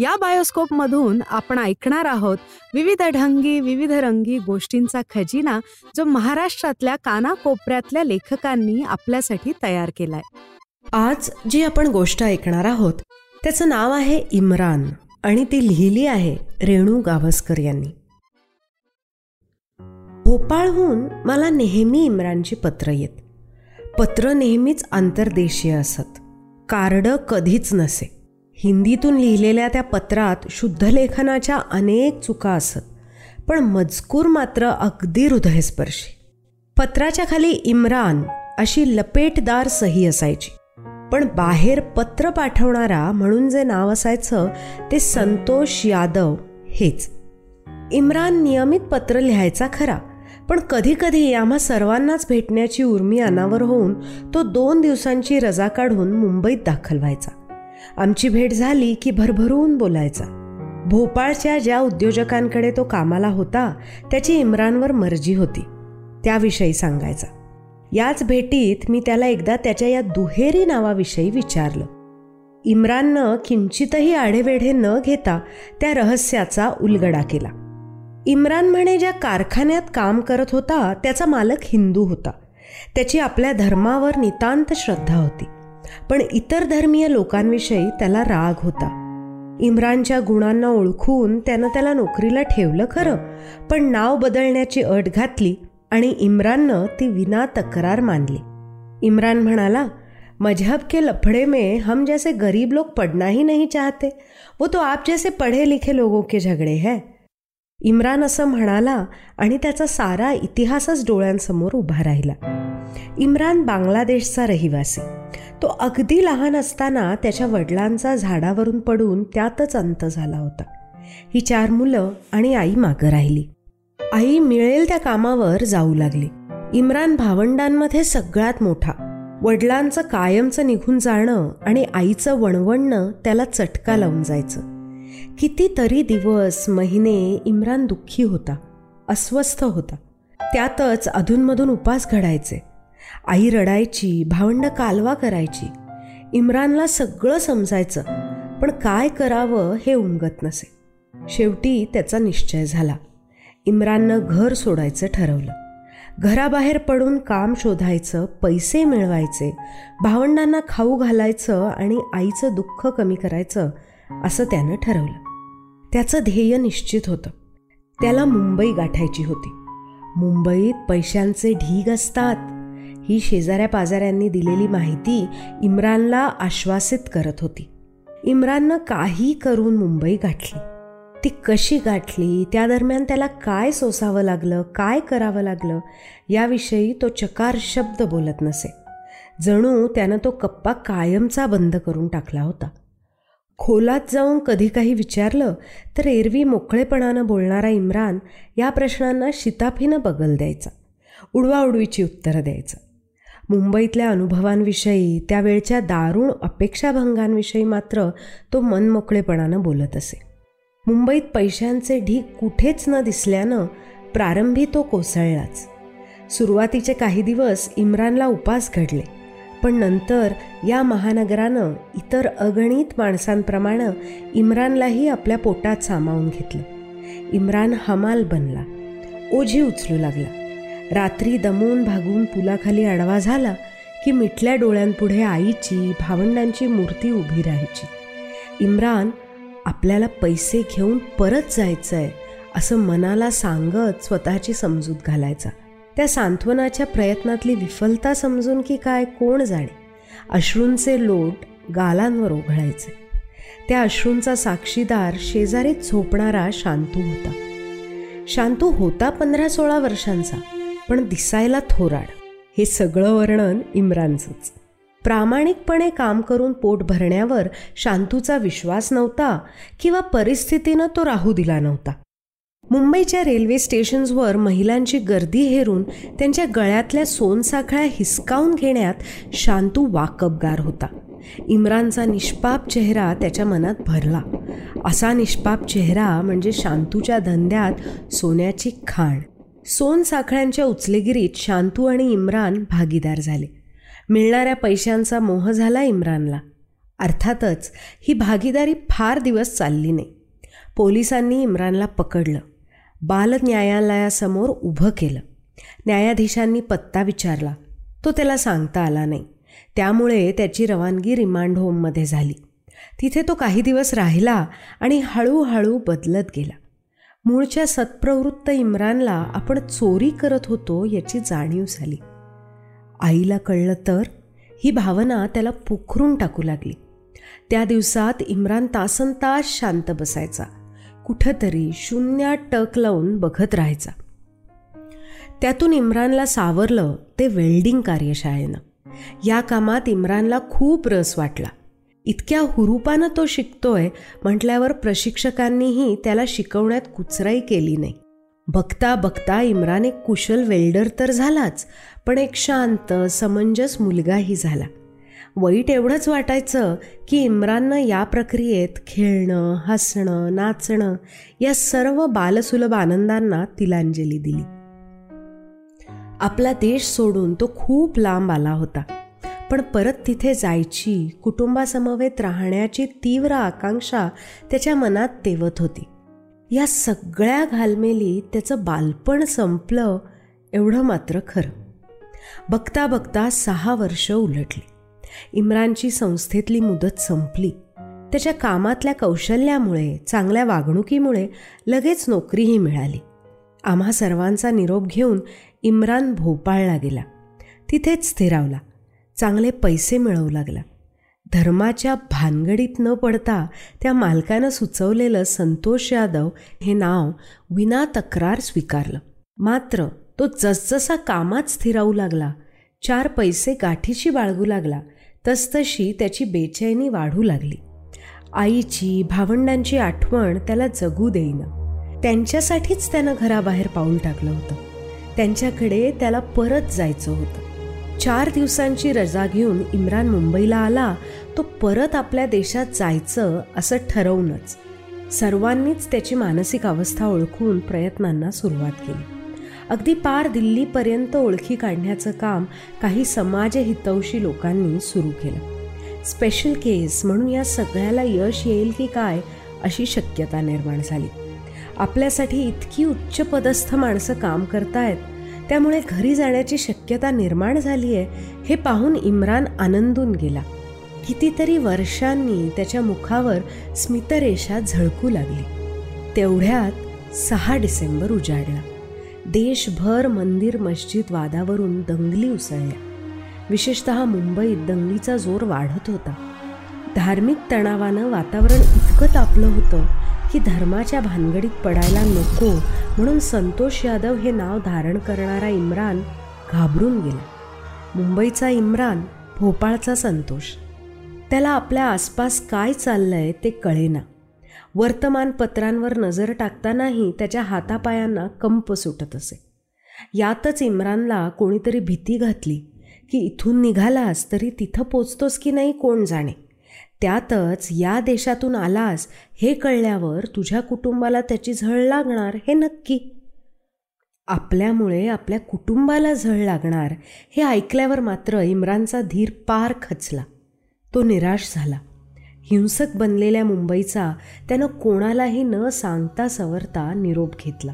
या बायोस्कोप मधून आपण ऐकणार आहोत विविध ढंगी विविध रंगी गोष्टींचा खजिना जो महाराष्ट्रातल्या कानाकोपऱ्यातल्या लेखकांनी आपल्यासाठी तयार केलाय. आज जी आपण गोष्ट ऐकणार आहोत त्याचं नाव आहे इम्रान आणि ती लिहिली आहे रेणू गावस्कर यांनी. भोपाळहून मला नेहमी इम्रानची पत्र येत. पत्र नेहमीच आंतरदेशीय असत. कार्ड कधीच नसे. हिंदीतून लिहिलेल्या त्या पत्रात शुद्धलेखनाच्या अनेक चुका असत पण मजकूर मात्र अगदी हृदयस्पर्शी. पत्राच्या खाली इम्रान अशी लपेटदार सही असायची पण बाहेर पत्र पाठवणारा म्हणून जे नाव असायचं ते संतोष यादव हेच. इम्रान नियमित पत्र लिहायचा खरा पण कधीकधी आम्हा सर्वांनाच भेटण्याची उर्मी अनावर होऊन तो दोन दिवसांची रजा काढून मुंबईत दाखल व्हायचा. आमची भेट झाली की भरभरून बोलायचा. भोपाळच्या ज्या उद्योजकांकडे तो कामाला होता त्याची इम्रानवर मर्जी होती. त्याविषयी सांगायचा. याच भेटीत मी त्याला एकदा त्याच्या या दुहेरी नावाविषयी विचारलं. इम्राननं किंचितही आढेवेढे न घेता त्या रहस्याचा उलगडा केला. इम्रान म्हणे ज्या कारखान्यात काम करत होता त्याचा मालक हिंदू होता. त्याची आपल्या धर्मावर नितांत श्रद्धा होती. पण इतर धर्मीय लोकांविषयी त्याला राग होता. इम्रानच्या गुणांना ओळखून त्यानं त्याला नोकरीला ठेवलं खरं पण नाव बदलण्याची अट घातली आणि इम्राननं ती विना तक्रार मानली. इम्रान म्हणाला मजहब के लफड़े में हम जैसे गरीब लोग पढ़ना ही नहीं चाहते. वो तो आप जैसे पढ़े लिखे लोगों के झगडे है. इम्रान असं म्हणाला आणि त्याचा सारा इतिहासच डोळ्यांसमोर उभा राहिला. इम्रान बांगलादेशचा रहिवासी. तो अगदी लहान असताना त्याच्या वडिलांचा झाडावरून पडून त्यातच अंत झाला होता. ही चार मुलं आणि आई मागं राहिली. आई मिळेल त्या कामावर जाऊ लागली. इम्रान भावंडांमध्ये सगळ्यात मोठा. वडिलांचं कायमचं निघून जाणं आणि आईचं वणवणणं त्याला चटका लावून जायचं. कितीतरी दिवस महिने इम्रान दुःखी होता अस्वस्थ होता. त्यातच अधूनमधून उपास घडायचे. आई रडायची भावंड कालवा करायची. इम्रानला सगळं समजायचं पण काय करावं हे उमगत नसे. शेवटी त्याचा निश्चय झाला. इम्राननं घर सोडायचं ठरवलं. घराबाहेर पडून काम शोधायचं पैसे मिळवायचे भावंडांना खाऊ घालायचं आणि आईचं दुःख कमी करायचं असं त्यानं ठरवलं. त्याचं ध्येय निश्चित होतं. त्याला मुंबई गाठायची होती. मुंबईत पैशांचे ढीग असतात. ही शेजाऱ्या पाजाऱ्यांनी दिलेली माहिती इम्रानला आश्वासित करत होती. इम्राननं काही करून मुंबई गाठली. ती कशी गाठली? त्या दरम्यान त्याला काय सोसावं लागलं? काय करावं लागलं? याविषयी तो चकार शब्द बोलत नसे. जणू त्यानं तो कप्पा कायमचा बंद करून टाकला होता. खोलात जाऊन कधी काही विचारलं तर एरवी मोकळेपणानं बोलणारा इम्रान या प्रश्नांना शिताफीनं बगल द्यायचा उडवाउडवीची उत्तरं द्यायचं. मुंबईतल्या अनुभवांविषयी त्यावेळच्या दारुण अपेक्षाभंगांविषयी मात्र तो मनमोकळेपणानं बोलत असे. मुंबईत पैशांचे ढीक कुठेच न दिसल्यानं प्रारंभी तो कोसळलाच. सुरुवातीचे काही दिवस इम्रानला उपास घडले. पण नंतर या महानगरानं इतर अगणित माणसांप्रमाणे इम्रानलाही आपल्या पोटात सामावून घेतलं. इम्रान हमाल बनला. ओझी उचलू लागला. रात्री दमून भागून पुलाखाली आडवा झाला की मिटल्या डोळ्यांपुढे आईची भावंडांची मूर्ती उभी राहायची. इम्रान आपल्याला पैसे घेऊन परत जायचं आहे असं मनाला सांगत स्वतःची समजूत घालायचा. त्या सांत्वनाच्या प्रयत्नातली विफलता समजून की काय कोण जाणे? अश्रूंचे लोट गालांवर ओघळायचे त्या अश्रूंचा साक्षीदार शेजारीत झोपणारा शांतू होता. शांतू होता पंधरा सोळा वर्षांचा पण दिसायला थोराड. हे सगळं वर्णन इम्रानचंच. प्रामाणिकपणे काम करून पोट भरण्यावर शांतूचा विश्वास नव्हता किंवा परिस्थितीनं तो राहू दिला नव्हता. मुंबईच्या रेल्वे स्टेशन्सवर महिलांची गर्दी हेरून त्यांच्या गळ्यातल्या सोनसाखळ्या हिसकावून घेण्यात शांतू वाकबगार होता. इम्रानचा निष्पाप चेहरा त्याच्या मनात भरला. असा निष्पाप चेहरा म्हणजे शांतूच्या धंद्यात सोन्याची खाण. सोनसाखळ्यांच्या उचलेगिरीत शांतू आणि इम्रान भागीदार झाले. मिळणाऱ्या पैशांचा मोह झाला इम्रानला. अर्थातच ही भागीदारी फार दिवस चालली नाही. पोलिसांनी इम्रानला पकडलं. बाल न्यायालयासमोर उभं केलं. न्यायाधीशांनी पत्ता विचारला. तो त्याला सांगता आला नाही. त्यामुळे त्याची रवानगी रिमांड होममध्ये झाली. तिथे तो काही दिवस राहिला आणि हळूहळू बदलत गेला. मूळच्या सत्प्रवृत्त इम्रानला आपण चोरी करत होतो याची जाणीव झाली. आईला कळलं तर ही भावना त्याला पोखरून टाकू लागली. त्या दिवसात इम्रान तासन तास शांत बसायचा. कुठंतरी शून्यात टक लावून बघत राहायचा. त्यातून इम्रानला सावरलं ते वेल्डिंग कार्यशाळेनं. या कामात इम्रानला खूप रस वाटला. इतक्या हुरूपानं तो शिकतोय म्हटल्यावर प्रशिक्षकांनीही त्याला शिकवण्यात कुचराई केली नाही. बघता बघता इम्रान एक कुशल वेल्डर तर झालाच पण एक शांत समंजस मुलगाही झाला. वाईट एवढंच वाटायचं की इम्राननं या प्रक्रियेत खेळणं हसणं नाचणं या सर्व बालसुलभ आनंदांना तिलांजली दिली. आपला देश सोडून तो खूप लांब आला होता. पण परत तिथे जायची कुटुंबासमवेत राहण्याची तीव्र आकांक्षा त्याच्या मनात तेवत होती. या सगळ्या घालमेली त्याचं बालपण संपलं एवढं मात्र खरं. बघता बघता सहा वर्ष उलटली. इम्रानची संस्थेतली मुदत संपली. त्याच्या कामातल्या कौशल्यामुळे चांगल्या वागणुकीमुळे लगेच नोकरीही मिळाली. आम्हा सर्वांचा निरोप घेऊन इम्रान भोपाळला गेला. तिथेच स्थिरावला. चांगले पैसे मिळवू लागला. धर्माच्या भानगडीत न पडता त्या मालकानं सुचवलेलं संतोष यादव हे नाव विना तक्रार स्वीकारलं. मात्र तो जसजसा कामात स्थिरावू लागला चार पैसे गाठीशी बाळगू लागला तसतशी त्याची बेचैनी वाढू लागली. आईची भावंडांची आठवण त्याला जगू देईना. त्यांच्यासाठीच त्यानं घराबाहेर पाऊल टाकलं होतं. त्यांच्याकडे त्याला परत जायचं होतं. चार दिवसांची रजा घेऊन इम्रान मुंबईला आला तो परत आपल्या देशात जायचं असं ठरवूनच. सर्वांनीच त्याची मानसिक अवस्था ओळखून प्रयत्नांना सुरुवात केली. अगदी पार दिल्लीपर्यंत ओळखी काढण्याचं काम काही समाजहितवशी लोकांनी सुरू केलं. स्पेशल केस म्हणून या सगळ्याला यश येईल की काय अशी शक्यता निर्माण झाली. आपल्यासाठी इतकी उच्च पदस्थ माणसं काम करतायत त्यामुळे घरी जाण्याची शक्यता निर्माण झाली आहे हे पाहून इम्रान आनंदून गेला. कितीतरी वर्षांनी त्याच्या मुखावर स्मितरेषा झळकू लागली. तेवढ्यात सहा डिसेंबर उजाडला. देशभर मंदिर मस्जिद वादावरून दंगली उसळल्या. विशेषत मुंबईत दंगलीचा जोर वाढत होता. धार्मिक तणावानं वातावरण इतकं तापलं होतं की धर्माच्या भानगडीत पडायला नको म्हणून संतोष यादव हे नाव धारण करणारा इम्रान घाबरून गेला. मुंबईचा इम्रान भोपाळचा संतोष. त्याला आपल्या आसपास काय चाललंय ते कळेना. वर्तमानपत्रांवर नजर टाकतानाही त्याच्या हातापायांना कंप सुटत असे. यातच इम्रानला कोणीतरी भीती घातली की इथून निघालास तरी तिथं पोचतोस की नाही कोण जाणे. त्यातच या देशातून आलास हे कळल्यावर तुझ्या कुटुंबाला त्याची झळ लागणार हे नक्की. आपल्यामुळे आपल्या कुटुंबाला झळ लागणार हे ऐकल्यावर मात्र इम्रानचा धीर पार खचला. तो निराश झाला. हिंसक बनलेल्या मुंबईचा त्यानं कोणालाही न सांगता सवरता निरोप घेतला.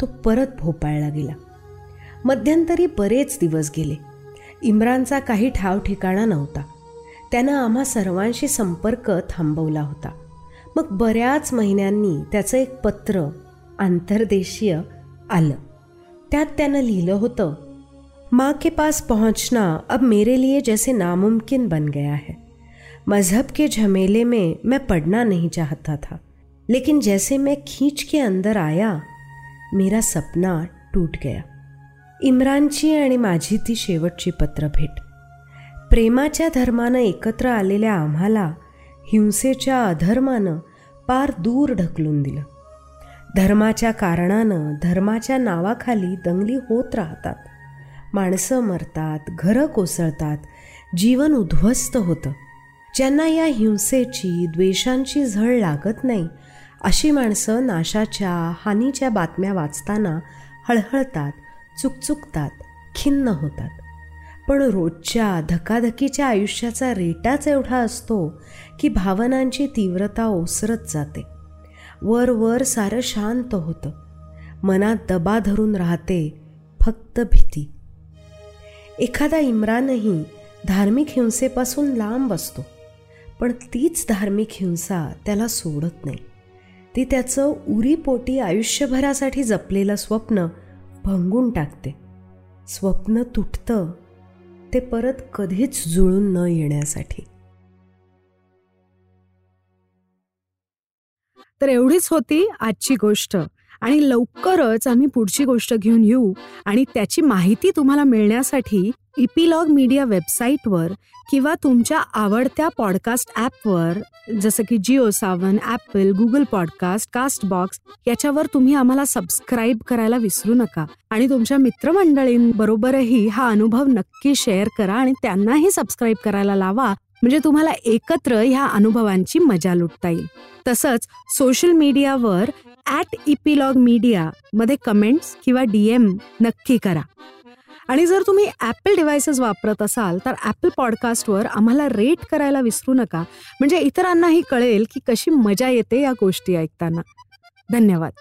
तो परत भोपाळला गेला. मध्यंतरी बरेच दिवस गेले. इम्रानचा काही ठाव ठिकाणा नव्हता. त्यानं आम्हा सर्वांशी संपर्क थांबवला होता. मग बऱ्याच महिन्यांनी त्याचं एक पत्र आंतरदेशीय आलं. त्यात त्यानं लिहिलं होतं माँ के पास पहुंचना अब मेरे लिए जैसे नामुमकिन बन गया है. मज़हब के झमेले में मैं पढ़ना नहीं चाहता था। लेकिन जैसे मैं खींच के अंदर आया मेरा सपना टूट गया। इम्रानची आणि माझी ती शेवटची पत्रभेट। प्रेमाच्या धर्मानं एकत्र आलेल्या आम्हाला हिंसेच्या अधर्मानं पार दूर ढकलून दिलं। धर्माच्या कारणानं धर्माच्या नावाखाली दंगली होत राहतात। माणसं मरतात घरं कोसळतात जीवन उद्ध्वस्त होतं। ज्यांना या हिंसेची द्वेषांची झळ लागत नाही अशी माणसं नाशाच्या हानीच्या बातम्या वाचताना हळहळतात चुकचुकतात खिन्न होतात. पण रोजच्या धकाधकीच्या आयुष्याचा रेटाच एवढा असतो की भावनांची तीव्रता ओसरत जाते. वर वर सारं शांत होतं. मनात दबा धरून राहते फक्त भीती. एखादा इम्रानही धार्मिक हिंसेपासून लांब असतो. पण तीच धार्मिक हिंसा त्याला सोडत नाही. ती त्याचं उरीपोटी आयुष्यभरासाठी जपलेलं स्वप्न भंगून टाकते. स्वप्न तुटतं ते परत कधीच जुळून न येण्यासाठी. तर एवढीच होती आजची गोष्ट. आणि लवकरच आम्ही पुढची गोष्ट घेऊन येऊ आणि त्याची माहिती तुम्हाला मिळण्यासाठी इपिलॉग मीडिया वेबसाईटवर किंवा तुमच्या आवडत्या पॉडकास्ट ॲपवर जसं की Jio Saavn Apple Google podcast castbox याच्यावर तुम्ही आम्हाला सबस्क्राईब करायला विसरू नका. आणि तुमच्या मित्रमंडळींबरोबरही हा अनुभव नक्की शेअर करा आणि त्यांनाही सबस्क्राईब करायला लावा. म्हणजे तुम्हाला एकत्र ह्या अनुभवांची मजा लुटता येईल. तसंच सोशल मीडियावर ॲट इपिलॉग मीडिया मध्ये कमेंट्स किंवा डीएम नक्की करा. आणि जर तुम्ही ॲपल डिव्हायसेस वापरत असाल तर ॲपल पॉडकास्टवर आम्हाला रेट करायला विसरू नका. म्हणजे इतरांनाही कळेल की कशी मजा येते या गोष्टी ऐकताना. धन्यवाद.